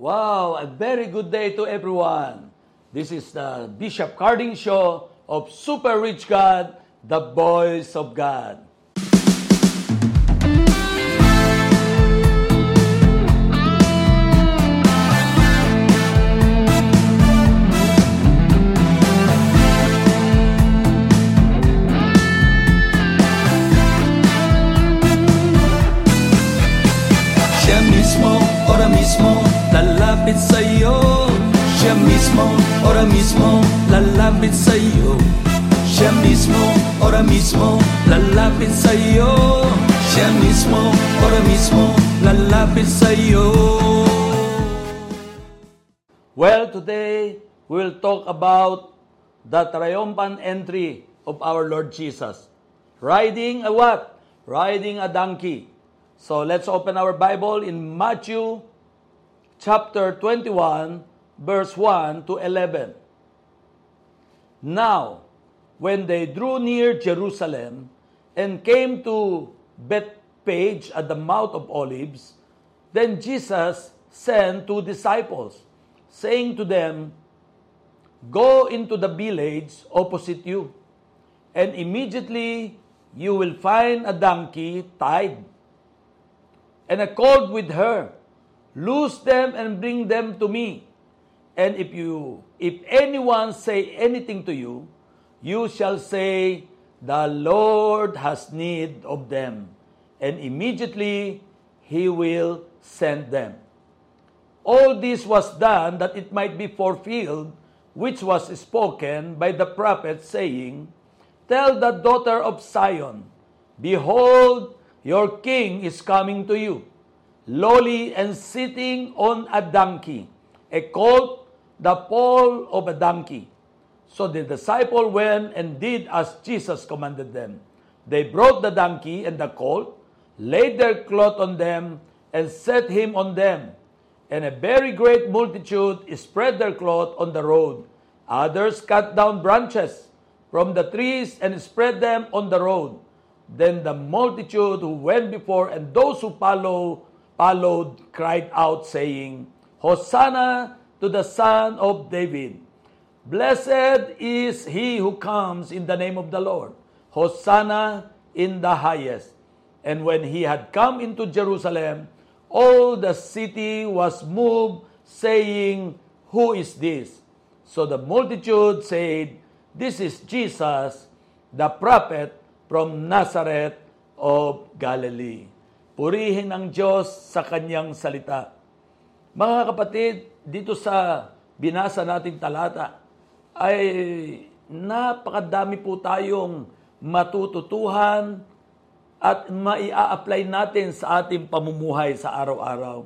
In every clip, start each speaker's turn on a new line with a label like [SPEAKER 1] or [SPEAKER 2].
[SPEAKER 1] Wow, a very good day to everyone. This is the Bishop Carding Show of Super Rich God, the Voice of God.
[SPEAKER 2] Mismo, lalapit sa'yo Siya mismo, ora mismo, lalapit sa'yo Siya mismo, ora mismo, lalapit sa'yo
[SPEAKER 1] Well, today we will talk about the triumphant entry of our Lord Jesus. Riding a what? Riding a donkey. So let's open our Bible in Matthew chapter 21, verse 1 to 11. Now, when they drew near Jerusalem and came to Bethpage at the Mount of Olives, then Jesus sent two disciples, saying to them, Go into the village opposite you, and immediately you will find a donkey tied, and a colt with her. Loose them and bring them to me. And if you if anyone say anything to you, you shall say, The Lord has need of them, and immediately he will send them. All this was done that it might be fulfilled, which was spoken by the prophet, saying, Tell the daughter of Zion, Behold, your king is coming to you, lowly and sitting on a donkey, a colt, the foal of a donkey. So the disciple went and did as Jesus commanded them. They brought the donkey and the colt, laid their cloth on them, and set him on them. And a very great multitude spread their cloth on the road. Others cut down branches from the trees and spread them on the road. Then the multitude who went before and those who follow, followed cried out, saying, Hosanna to the Son of David. Blessed is he who comes in the name of the Lord. Hosanna in the highest. And when he had come into Jerusalem, all the city was moved, saying, Who is this? So the multitude said, This is Jesus, the prophet from Nazareth of Galilee. Purihin ang Diyos sa kanyang salita. Mga kapatid, dito sa binasa nating talata, ay napakadami po tayong matututuhan at maia-apply natin sa ating pamumuhay sa araw-araw.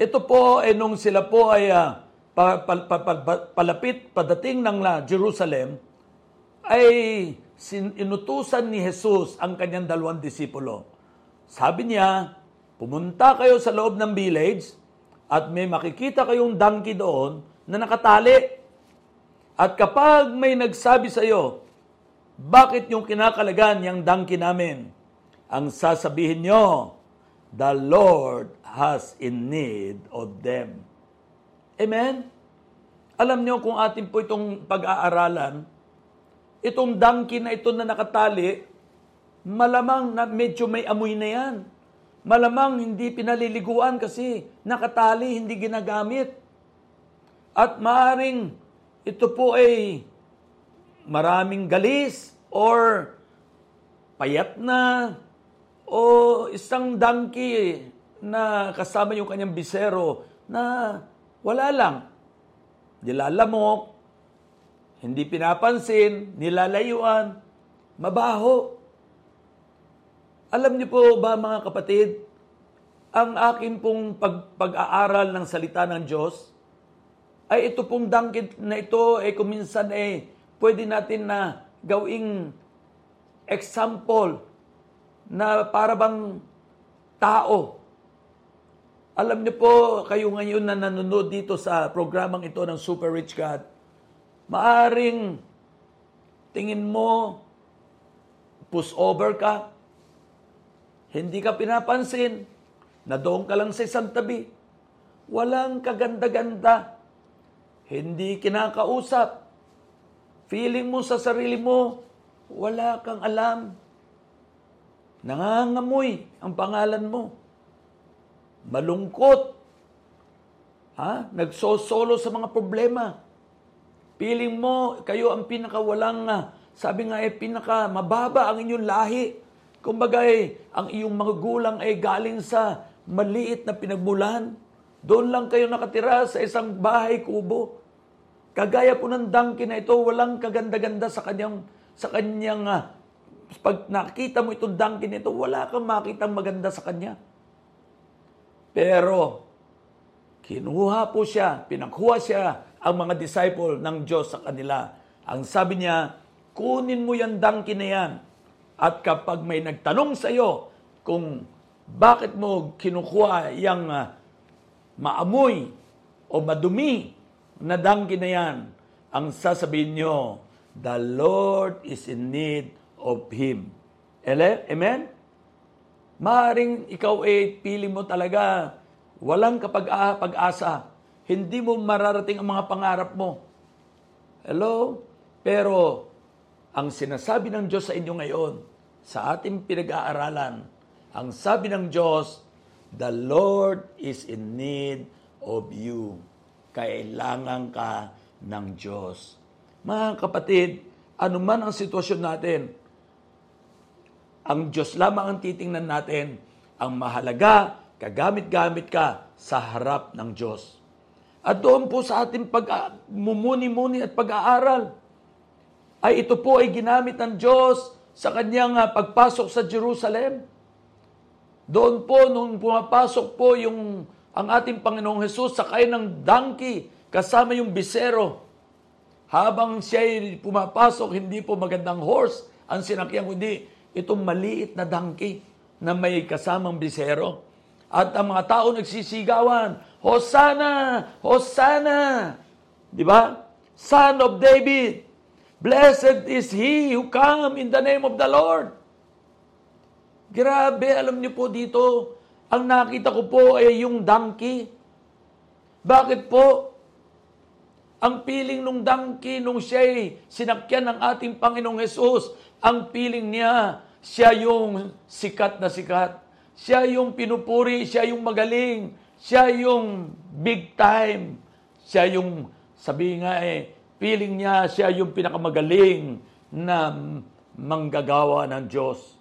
[SPEAKER 1] Ito po, eh, nung sila po ay ah, pa, pa, pa, pa, pa- palapit, padating ng la Jerusalem, ay sin, inutusan ni Jesus ang kanyang dalawang disipulo. Sabi niya, pumunta kayo sa loob ng village at may makikita kayong donkey doon na nakatali. At kapag may nagsabi sa iyo, bakit yung kinakalagan yung donkey namin? Ang sasabihin nyo, the Lord has in need of them. Amen? Alam nyo kung atin po itong pag-aaralan, itong donkey na ito na nakatali, malamang na medyo may amoy na yan. Malamang hindi pinaliliguan kasi nakatali, hindi ginagamit. At maaring ito po ay maraming galis or payat na o isang donkey na kasama yung kanyang bisero na wala lang. Nilalamok, hindi pinapansin, nilalayuan, mabaho. Alam niyo po ba mga kapatid, ang akin pong pag, pag-aaral ng salita ng Diyos, ay ito pong dangkit na ito, ay kuminsan eh, pwede natin na gawing example na para bang tao. Alam niyo po, kayo ngayon na nanonood dito sa programang ito ng Super Rich God, maaring tingin mo, push over ka, hindi ka pinapansin, na doon ka lang sa isang tabi. Walang kaganda-ganda. Hindi kinakausap. Feeling mo sa sarili mo, wala kang alam. Nangangamoy ang pangalan mo. Malungkot. Ha? Nagsosolo sa mga problema. Feeling mo, kayo ang pinakawalang, ah, sabi nga eh, pinaka mababa ang inyong lahi. Kumbaga eh, ang iyong mga gulang ay galing sa maliit na pinagmulan. Doon lang kayo nakatira sa isang bahay kubo. Kagaya po ng donkey na ito, walang kaganda-ganda sa kanyang sa kanyang uh, pag nakita mo itong donkey nito, wala kang makitang maganda sa kanya. Pero kinuha po siya, pinakuha siya ang mga disciple ng Diyos sa kanila. Ang sabi niya, kunin mo yung donkey na yan. At kapag may nagtanong sa iyo kung bakit mo kinukuha yung uh, maamoy o madumi na danggi na yan, ang sasabihin nyo, the Lord is in need of Him. Amen? Maaring ikaw ay pili mo talaga, walang kapag-asa, hindi mo mararating ang mga pangarap mo. Hello? Pero, ang sinasabi ng Diyos sa inyo ngayon, sa ating pinag-aaralan, ang sabi ng Diyos, the Lord is in need of you kailangan ka ng Diyos. Mga kapatid, anuman ang sitwasyon natin, ang Diyos lamang ang titingnan natin. Ang mahalaga, kagamit-gamit ka sa harap ng Diyos. At doon po sa ating pag-mumuni-muni at pag-aaral, ay ito po ay ginamit ng Diyos sa kanyang ah, pagpasok sa Jerusalem. Doon po, nung pumapasok po yung ang ating Panginoong Hesus sakay ng donkey kasama yung bisero. Habang siya ay pumapasok, hindi po magandang horse ang sinakyan, kundi itong maliit na donkey na may kasamang bisero. At ang mga tao nagsisigawan, Hosanna! Hosanna! Di ba? Son of David! Blessed is he who come in the name of the Lord. Grabe, alam niyo po dito, ang nakita ko po ay yung donkey. Bakit po? Ang piling nung donkey nung siya sinakyan ng ating Panginoong Yesus, ang piling niya, siya yung sikat na sikat. Siya yung pinupuri, siya yung magaling, siya yung big time. Siya yung, sabi nga eh, feeling niya, siya yung pinakamagaling na manggagawa ng Diyos.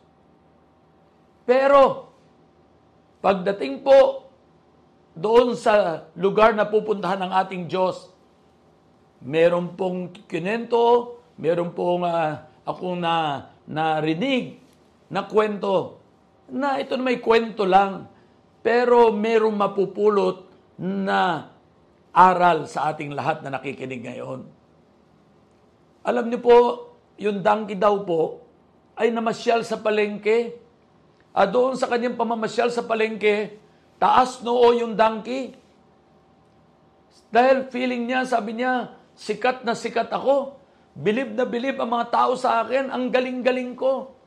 [SPEAKER 1] Pero, Pagdating po doon sa lugar na pupuntahan ng ating Diyos, meron pong kinento, meron pong uh, akong na, narinig na kwento na ito may kwento lang, pero merong mapupulot na aral sa ating lahat na nakikinig ngayon. Alam niyo po, yung donkey daw po ay namasyal sa palengke uh, doon sa kanyang pamamasyal sa palengke, taas noo yung donkey. Dahil feeling niya, sabi niya, sikat na sikat ako. Bilib na bilib ang mga tao sa akin, ang galing-galing ko.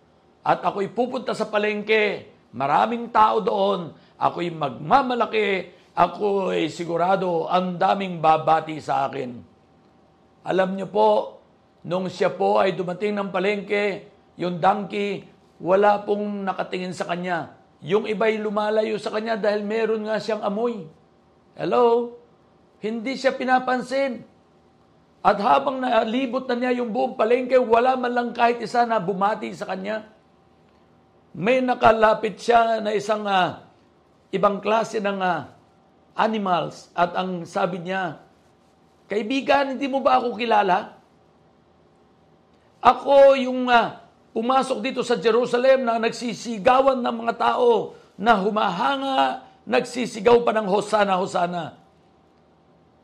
[SPEAKER 1] At ako'y pupunta sa palengke, maraming tao doon, ako'y magmamalaki, ako'y sigurado ang daming babati sa akin. Alam niyo po, nung siya po ay dumating ng palengke, yung donkey, wala pong nakatingin sa kanya. Yung iba'y lumalayo sa kanya dahil meron nga siyang amoy. Hello? Hindi siya pinapansin. At habang nalibot na niya yung buong palengke, wala man lang kahit isa na bumati sa kanya. May nakalapit siya na isang uh, ibang klase ng uh, animals at ang sabi niya, Kaibigan, hindi mo ba ako kilala? Ako yung uh, pumasok dito sa Jerusalem na nagsisigawan ng mga tao na humahanga, nagsisigaw pa ng Hosana, Hosana.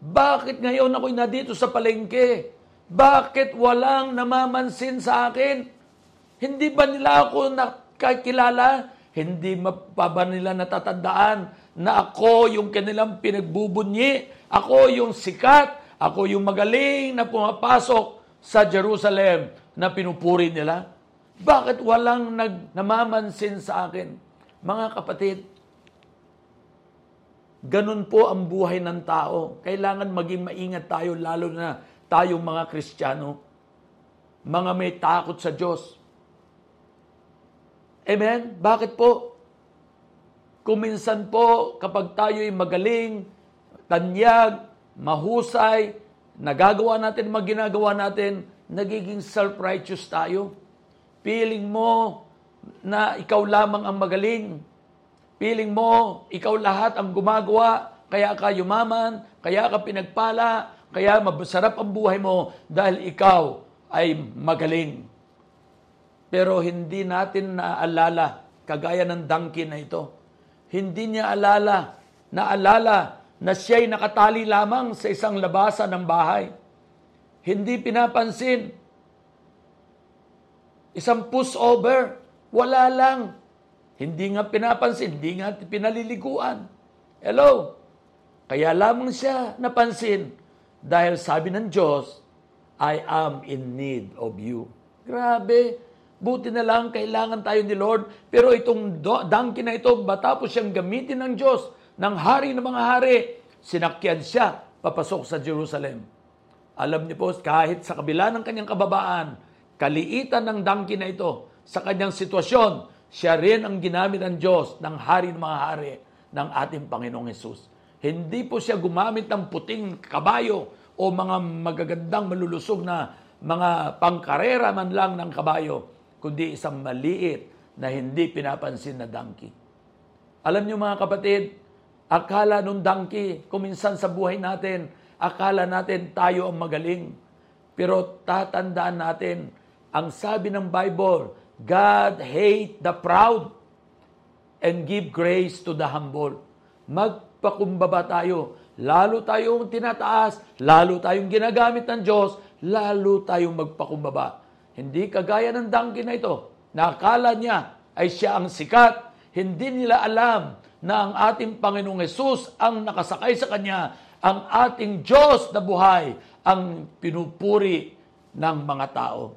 [SPEAKER 1] Bakit ngayon ako'y na dito sa palengke? Bakit walang namamansin sa akin? Hindi ba nila ako nakakilala? Hindi pa ba nila natatandaan na ako yung kanilang pinagbubunyi? Ako yung sikat? Ako yung magaling na pumapasok sa Jerusalem na pinupuri nila? Bakit walang nag, namamansin sa akin? Mga kapatid, Ganun po ang buhay ng tao. Kailangan maging maingat tayo, lalo na tayong mga Kristiyano. Mga may takot sa Diyos. Amen? Bakit po? Kuminsan po, kapag tayo'y magaling, tanyag, mahusay, nagagawa natin, maginagawa natin, nagiging self-righteous tayo. Feeling mo na ikaw lamang ang magaling. Feeling mo, ikaw lahat ang gumagawa, kaya ka yumaman, kaya ka pinagpala, kaya masarap ang buhay mo dahil ikaw ay magaling. Pero hindi natin naaalala, kagaya ng donkey na ito, hindi niya alala, naalala na siya'y nakatali lamang sa isang labasan ng bahay. Hindi pinapansin. Isang pushover, wala lang. Hindi nga pinapansin, hindi nga pinaliliguan. Hello? Kaya lamang siya napansin dahil sabi ng Diyos, I am in need of you. Grabe, buti na lang kailangan tayo ni Lord. Pero itong donkey na ito, matapos siyang gamitin ng Diyos, ng hari ng mga hari, sinakyan siya papasok sa Jerusalem. Alam niyo po, kahit sa kabila ng kanyang kababaan, kaliitan ng donkey na ito sa kanyang sitwasyon, siya rin ang ginamit ng Diyos ng hari ng mga hari ng ating Panginoong Yesus. Hindi po siya gumamit ng puting kabayo o mga magagandang malulusog na mga pangkarera man lang ng kabayo, kundi isang maliit na hindi pinapansin na donkey. Alam niyo mga kapatid, akala nung donkey, kuminsan sa buhay natin, akala natin tayo ang magaling. Pero tatandaan natin, ang sabi ng Bible, God hate the proud and give grace to the humble. Magpakumbaba tayo. Lalo tayong tinataas, lalo tayong ginagamit ng Diyos, lalo tayong magpakumbaba. Hindi kagaya ng donkey na ito, na akala niya ay siya ang sikat. Hindi nila alam na ang ating Panginoong Yesus ang nakasakay sa Kanya, ang ating Diyos na buhay, ang pinupuri ng mga tao.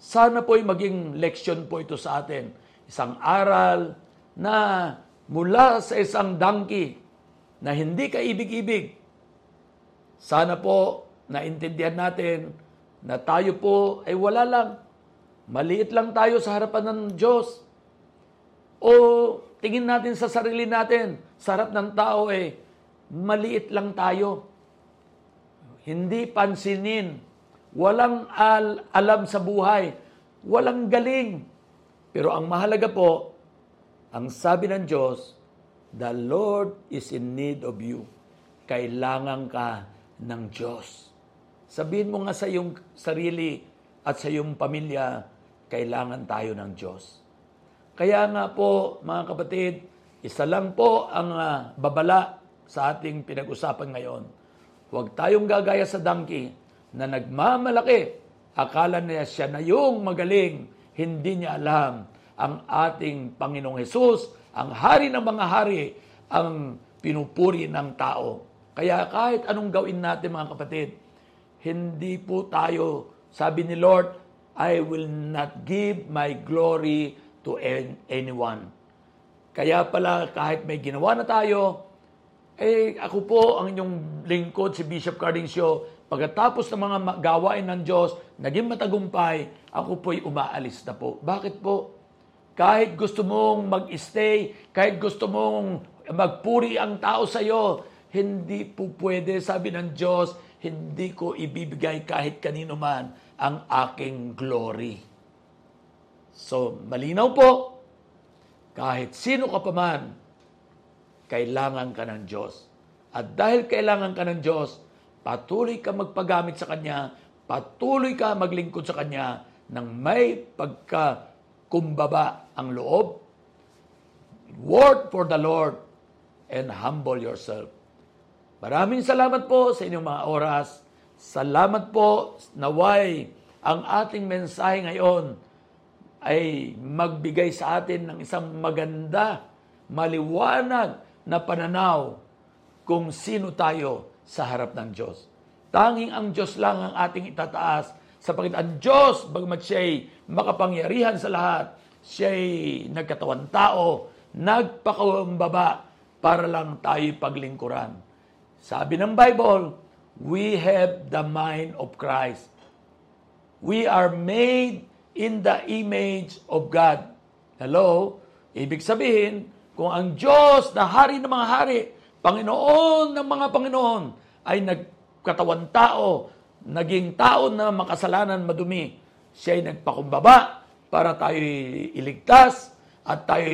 [SPEAKER 1] Sana po'y maging leksyon po ito sa atin. Isang aral na mula sa isang donkey na hindi ka ibig-ibig. Sana po naintindihan natin na tayo po ay wala lang. Maliit lang tayo sa harapan ng Diyos. O tingin natin sa sarili natin, sa harap ng tao eh, maliit lang tayo. Hindi pansinin walang al- alam sa buhay, walang galing. Pero ang mahalaga po, ang sabi ng Diyos, the Lord is in need of you. Kailangan ka ng Diyos. Sabihin mo nga sa iyong sarili at sa iyong pamilya, kailangan tayo ng Diyos. Kaya nga po, mga kapatid, isa lang po ang uh, babala sa ating pinag-usapan ngayon. Huwag tayong gagaya sa donkey na nagmamalaki. Akala niya siya na yung magaling. Hindi niya alam ang ating Panginoong Hesus, ang hari ng mga hari, ang pinupuri ng tao. Kaya kahit anong gawin natin mga kapatid, hindi po tayo, sabi ni Lord, I will not give my glory to anyone. Kaya pala kahit may ginawa na tayo, eh ako po ang inyong lingkod si Bishop Cardincio, Pagkatapos ng mga gawain ng Diyos, naging matagumpay, ako po'y umaalis na po. Bakit po? Kahit gusto mong mag-stay, kahit gusto mong magpuri ang tao sa iyo, hindi po pwede, sabi ng Diyos, hindi ko ibibigay kahit kanino man ang aking glory. So, malinaw po, kahit sino ka pa man, kailangan ka ng Diyos. At dahil kailangan ka ng Diyos, Patuloy ka magpagamit sa Kanya, patuloy ka maglingkod sa Kanya ng may pagkakumbaba ang loob. Work for the Lord and humble yourself. Maraming salamat po sa inyong mga oras. Salamat po naway ang ating mensahe ngayon ay magbigay sa atin ng isang maganda, maliwanag na pananaw kung sino tayo sa harap ng Diyos. Tanging ang Diyos lang ang ating itataas sapagkat ang Diyos, bagmat siya'y makapangyarihan sa lahat, siya'y nagkatawan tao, nagpakumbaba para lang tayo paglingkuran. Sabi ng Bible, we have the mind of Christ. We are made in the image of God. Hello? Ibig sabihin, kung ang Diyos na hari ng mga hari, Panginoon ng mga Panginoon, ay nagkatawan tao, naging tao na makasalanan madumi, siya ay nagpakumbaba para tayo iligtas at tayo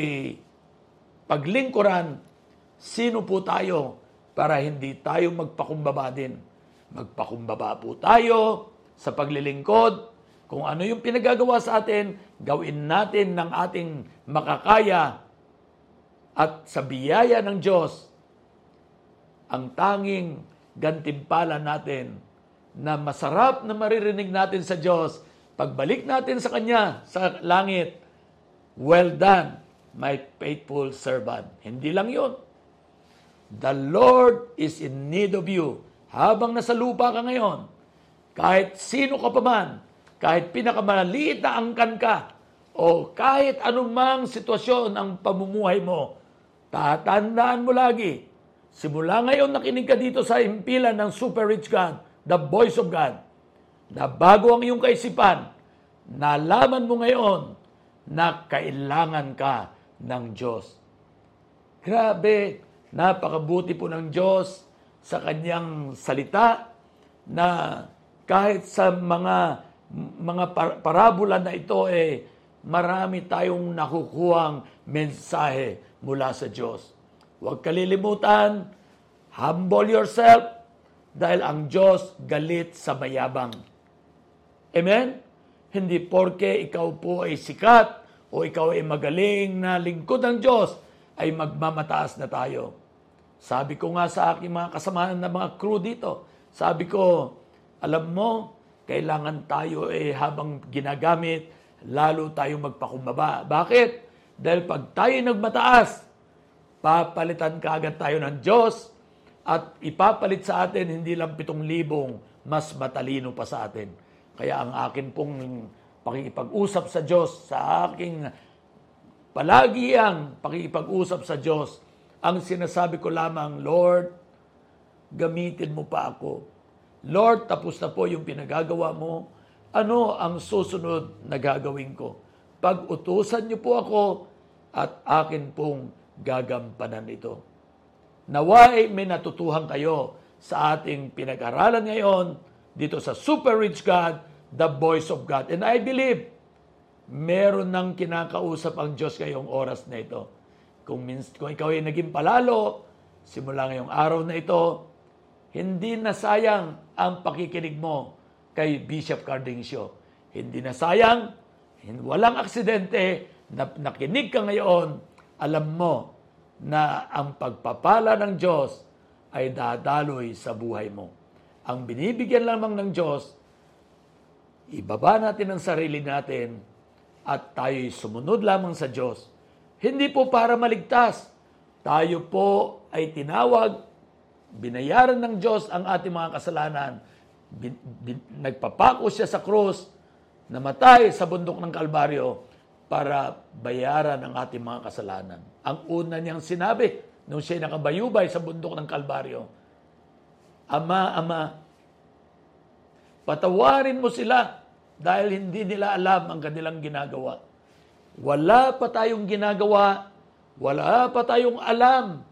[SPEAKER 1] paglingkuran. Sino po tayo para hindi tayo magpakumbaba din? Magpakumbaba po tayo sa paglilingkod. Kung ano yung pinagagawa sa atin, gawin natin ng ating makakaya at sa biyaya ng Diyos, ang tanging gantimpala natin na masarap na maririnig natin sa Diyos, pagbalik natin sa Kanya sa langit, well done, my faithful servant. Hindi lang yon. The Lord is in need of you. Habang nasa lupa ka ngayon, kahit sino ka pa man, kahit pinakamaliit na angkan ka, o kahit anumang sitwasyon ang pamumuhay mo, tatandaan mo lagi, simula ngayon nakinig ka dito sa impilan ng Super Rich God, the voice of God, na bago ang iyong kaisipan, nalaman mo ngayon na kailangan ka ng Diyos. Grabe, napakabuti po ng Diyos sa kanyang salita na kahit sa mga mga par- parabola na ito eh marami tayong nakukuhang mensahe mula sa Diyos. Huwag kalilimutan, humble yourself dahil ang Diyos galit sa mayabang. Amen? Hindi porke ikaw po ay sikat o ikaw ay magaling na lingkod ng Diyos ay magmamataas na tayo. Sabi ko nga sa aking mga kasamahan na mga crew dito, sabi ko, alam mo, kailangan tayo eh habang ginagamit, lalo tayong magpakumbaba. Bakit? Dahil pag tayo nagmataas, papalitan kaagad tayo ng Diyos at ipapalit sa atin hindi lang pitong libong mas matalino pa sa atin. Kaya ang akin pong pakikipag-usap sa Diyos, sa aking palagi ang pakikipag-usap sa Diyos, ang sinasabi ko lamang, Lord, gamitin mo pa ako Lord, tapos na po yung pinagagawa mo. Ano ang susunod na gagawin ko? Pag-utusan niyo po ako at akin pong gagampanan ito. Naway may natutuhan kayo sa ating pinag-aralan ngayon dito sa Super Rich God, The Voice of God. And I believe meron nang kinakausap ang Diyos ngayong oras na ito. Kung, kung ikaw ay naging palalo, simula ngayong araw na ito, hindi na sayang ang pakikinig mo kay Bishop Cardincio. Hindi na sayang, walang aksidente, na nakinig ka ngayon, alam mo na ang pagpapala ng Diyos ay dadaloy sa buhay mo. Ang binibigyan lamang ng Diyos, ibaba natin ang sarili natin at tayo'y sumunod lamang sa Diyos. Hindi po para maligtas. Tayo po ay tinawag binayaran ng Diyos ang ating mga kasalanan. Bin, bin, nagpapako siya sa krus, namatay sa bundok ng Kalbaryo para bayaran ang ating mga kasalanan. Ang una niyang sinabi, nung siya nakabayubay sa bundok ng Kalbaryo, Ama, Ama, patawarin mo sila dahil hindi nila alam ang kanilang ginagawa. Wala pa tayong ginagawa, wala pa tayong alam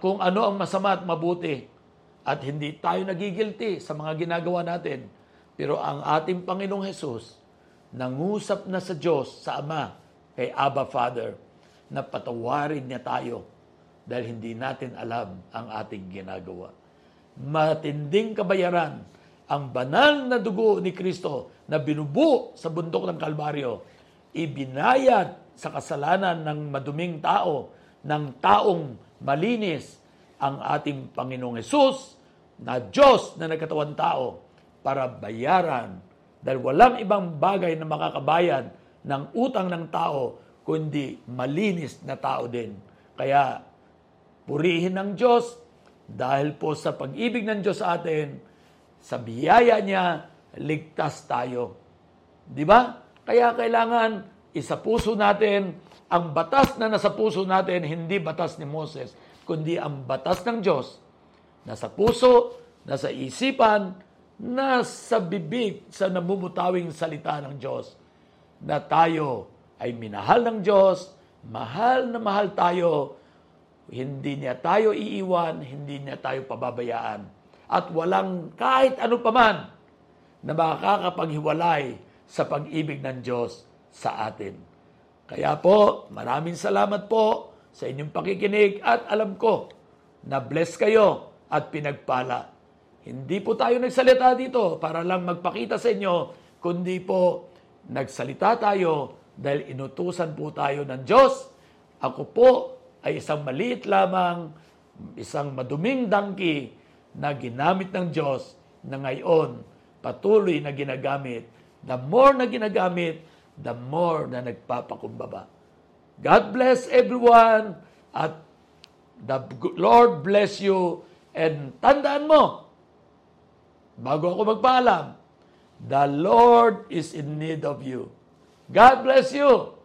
[SPEAKER 1] kung ano ang masama at mabuti at hindi tayo nagigilty sa mga ginagawa natin. Pero ang ating Panginoong Hesus, nangusap na sa Diyos, sa Ama, kay Abba Father, na patawarin niya tayo dahil hindi natin alam ang ating ginagawa. Matinding kabayaran ang banal na dugo ni Kristo na binubu sa bundok ng Kalbaryo, ibinayad sa kasalanan ng maduming tao, ng taong malinis ang ating Panginoong Hesus na Diyos na nagkatawan tao para bayaran dahil walang ibang bagay na makakabayad ng utang ng tao kundi malinis na tao din. Kaya purihin ng Diyos dahil po sa pag-ibig ng Diyos sa atin, sa biyaya niya, ligtas tayo. Di ba? Kaya kailangan isa puso natin ang batas na nasa puso natin, hindi batas ni Moses. kundi ang batas ng Diyos. Nasa puso, nasa isipan, nasa bibig, sa namumutawing salita ng Diyos. Na tayo ay minahal ng Diyos, mahal na mahal tayo, hindi niya tayo iiwan, hindi niya tayo pababayaan. At walang kahit ano paman na makakapaghiwalay sa pag-ibig ng Diyos sa atin. Kaya po, maraming salamat po sa inyong pakikinig at alam ko na bless kayo at pinagpala. Hindi po tayo nagsalita dito para lang magpakita sa inyo, kundi po nagsalita tayo dahil inutusan po tayo ng Diyos. Ako po ay isang maliit lamang, isang maduming dangki na ginamit ng Diyos na ngayon patuloy na ginagamit. The more na ginagamit, the more na nagpapakumbaba. God bless everyone at the Lord bless you and tandaan mo, bago ako magpaalam, the Lord is in need of you. God bless you.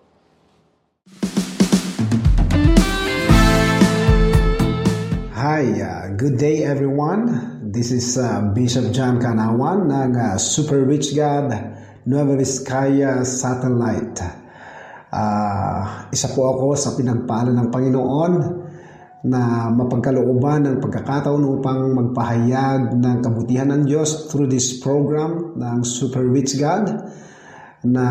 [SPEAKER 3] Hi, uh, good day everyone. This is uh, Bishop John Kanawan ng uh, Super Rich God Nueva Vizcaya Satellite. Uh, isa po ako sa pinagpala ng Panginoon na mapagkalooban ng pagkakataon upang magpahayag ng kabutihan ng Diyos through this program ng Super Rich God na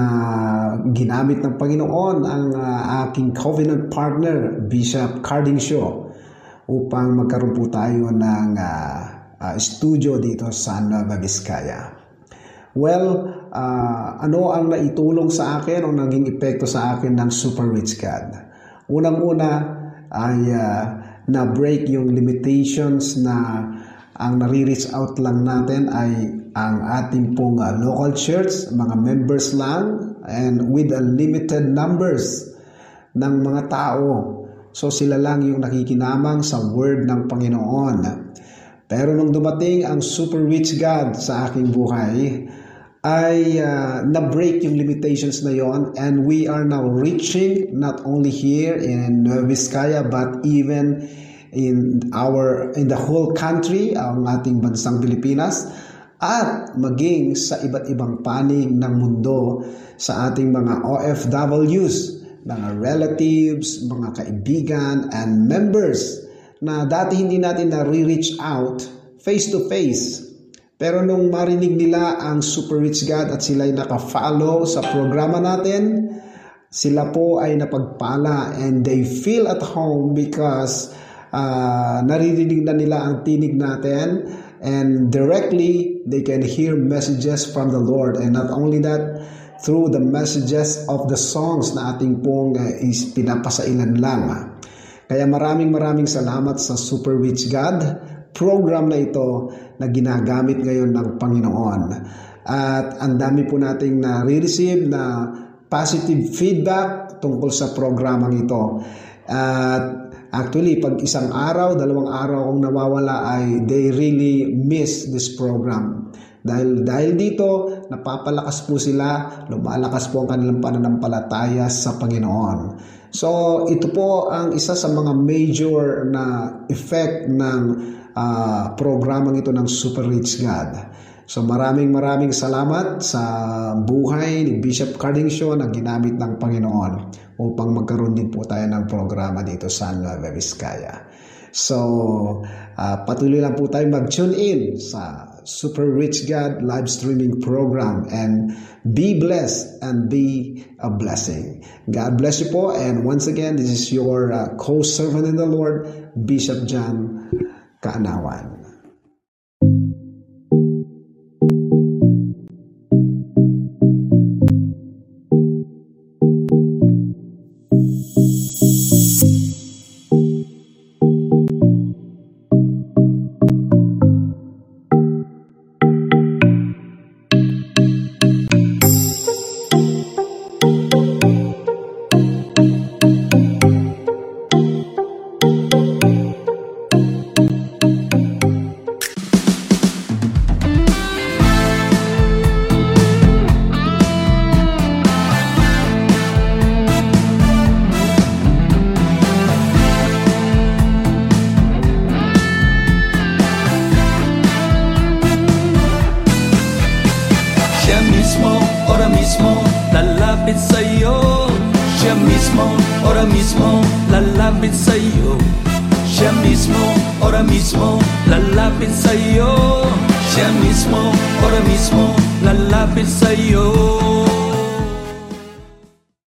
[SPEAKER 3] ginamit ng Panginoon ang uh, aking covenant partner, Bishop Carding Shaw, upang magkaroon po tayo ng uh, uh, studio dito sa Nueva Vizcaya. Well, uh, ano ang naitulong sa akin o naging epekto sa akin ng Super Rich God? Unang-una ay uh, na-break yung limitations na ang nare-reach out lang natin ay ang ating pong uh, local church, mga members lang, and with unlimited numbers ng mga tao. So sila lang yung nakikinamang sa word ng Panginoon. Pero nung dumating ang super rich God sa aking buhay, ay uh, na-break yung limitations na yon and we are now reaching not only here in Nueva Vizcaya but even in our in the whole country ang ating bansang Pilipinas at maging sa iba't ibang panig ng mundo sa ating mga OFWs, mga relatives, mga kaibigan and members na dati hindi natin na-reach out face to face. Pero nung marinig nila ang Super Rich God at sila ay naka-follow sa programa natin, sila po ay napagpala and they feel at home because uh, naririnig na nila ang tinig natin and directly they can hear messages from the Lord and not only that through the messages of the songs na ating pong uh, is pinapasailan lang. Kaya maraming maraming salamat sa Super Rich God program na ito na ginagamit ngayon ng Panginoon. At ang dami po nating na-receive na positive feedback tungkol sa programang ito. At actually, pag isang araw, dalawang araw akong nawawala ay they really miss this program. Dahil, dahil dito, napapalakas po sila, lumalakas po ang kanilang pananampalataya sa Panginoon. So, ito po ang isa sa mga major na effect ng uh, programang ito ng Super Rich God. So maraming maraming salamat sa buhay ni Bishop Carding Show na ginamit ng Panginoon upang magkaroon din po tayo ng programa dito sa Nueva Vizcaya. So uh, patuloy lang po tayo mag-tune in sa Super Rich God live streaming program and be blessed and be a blessing. God bless you po and once again this is your uh, co-servant in the Lord Bishop John Kaanawan.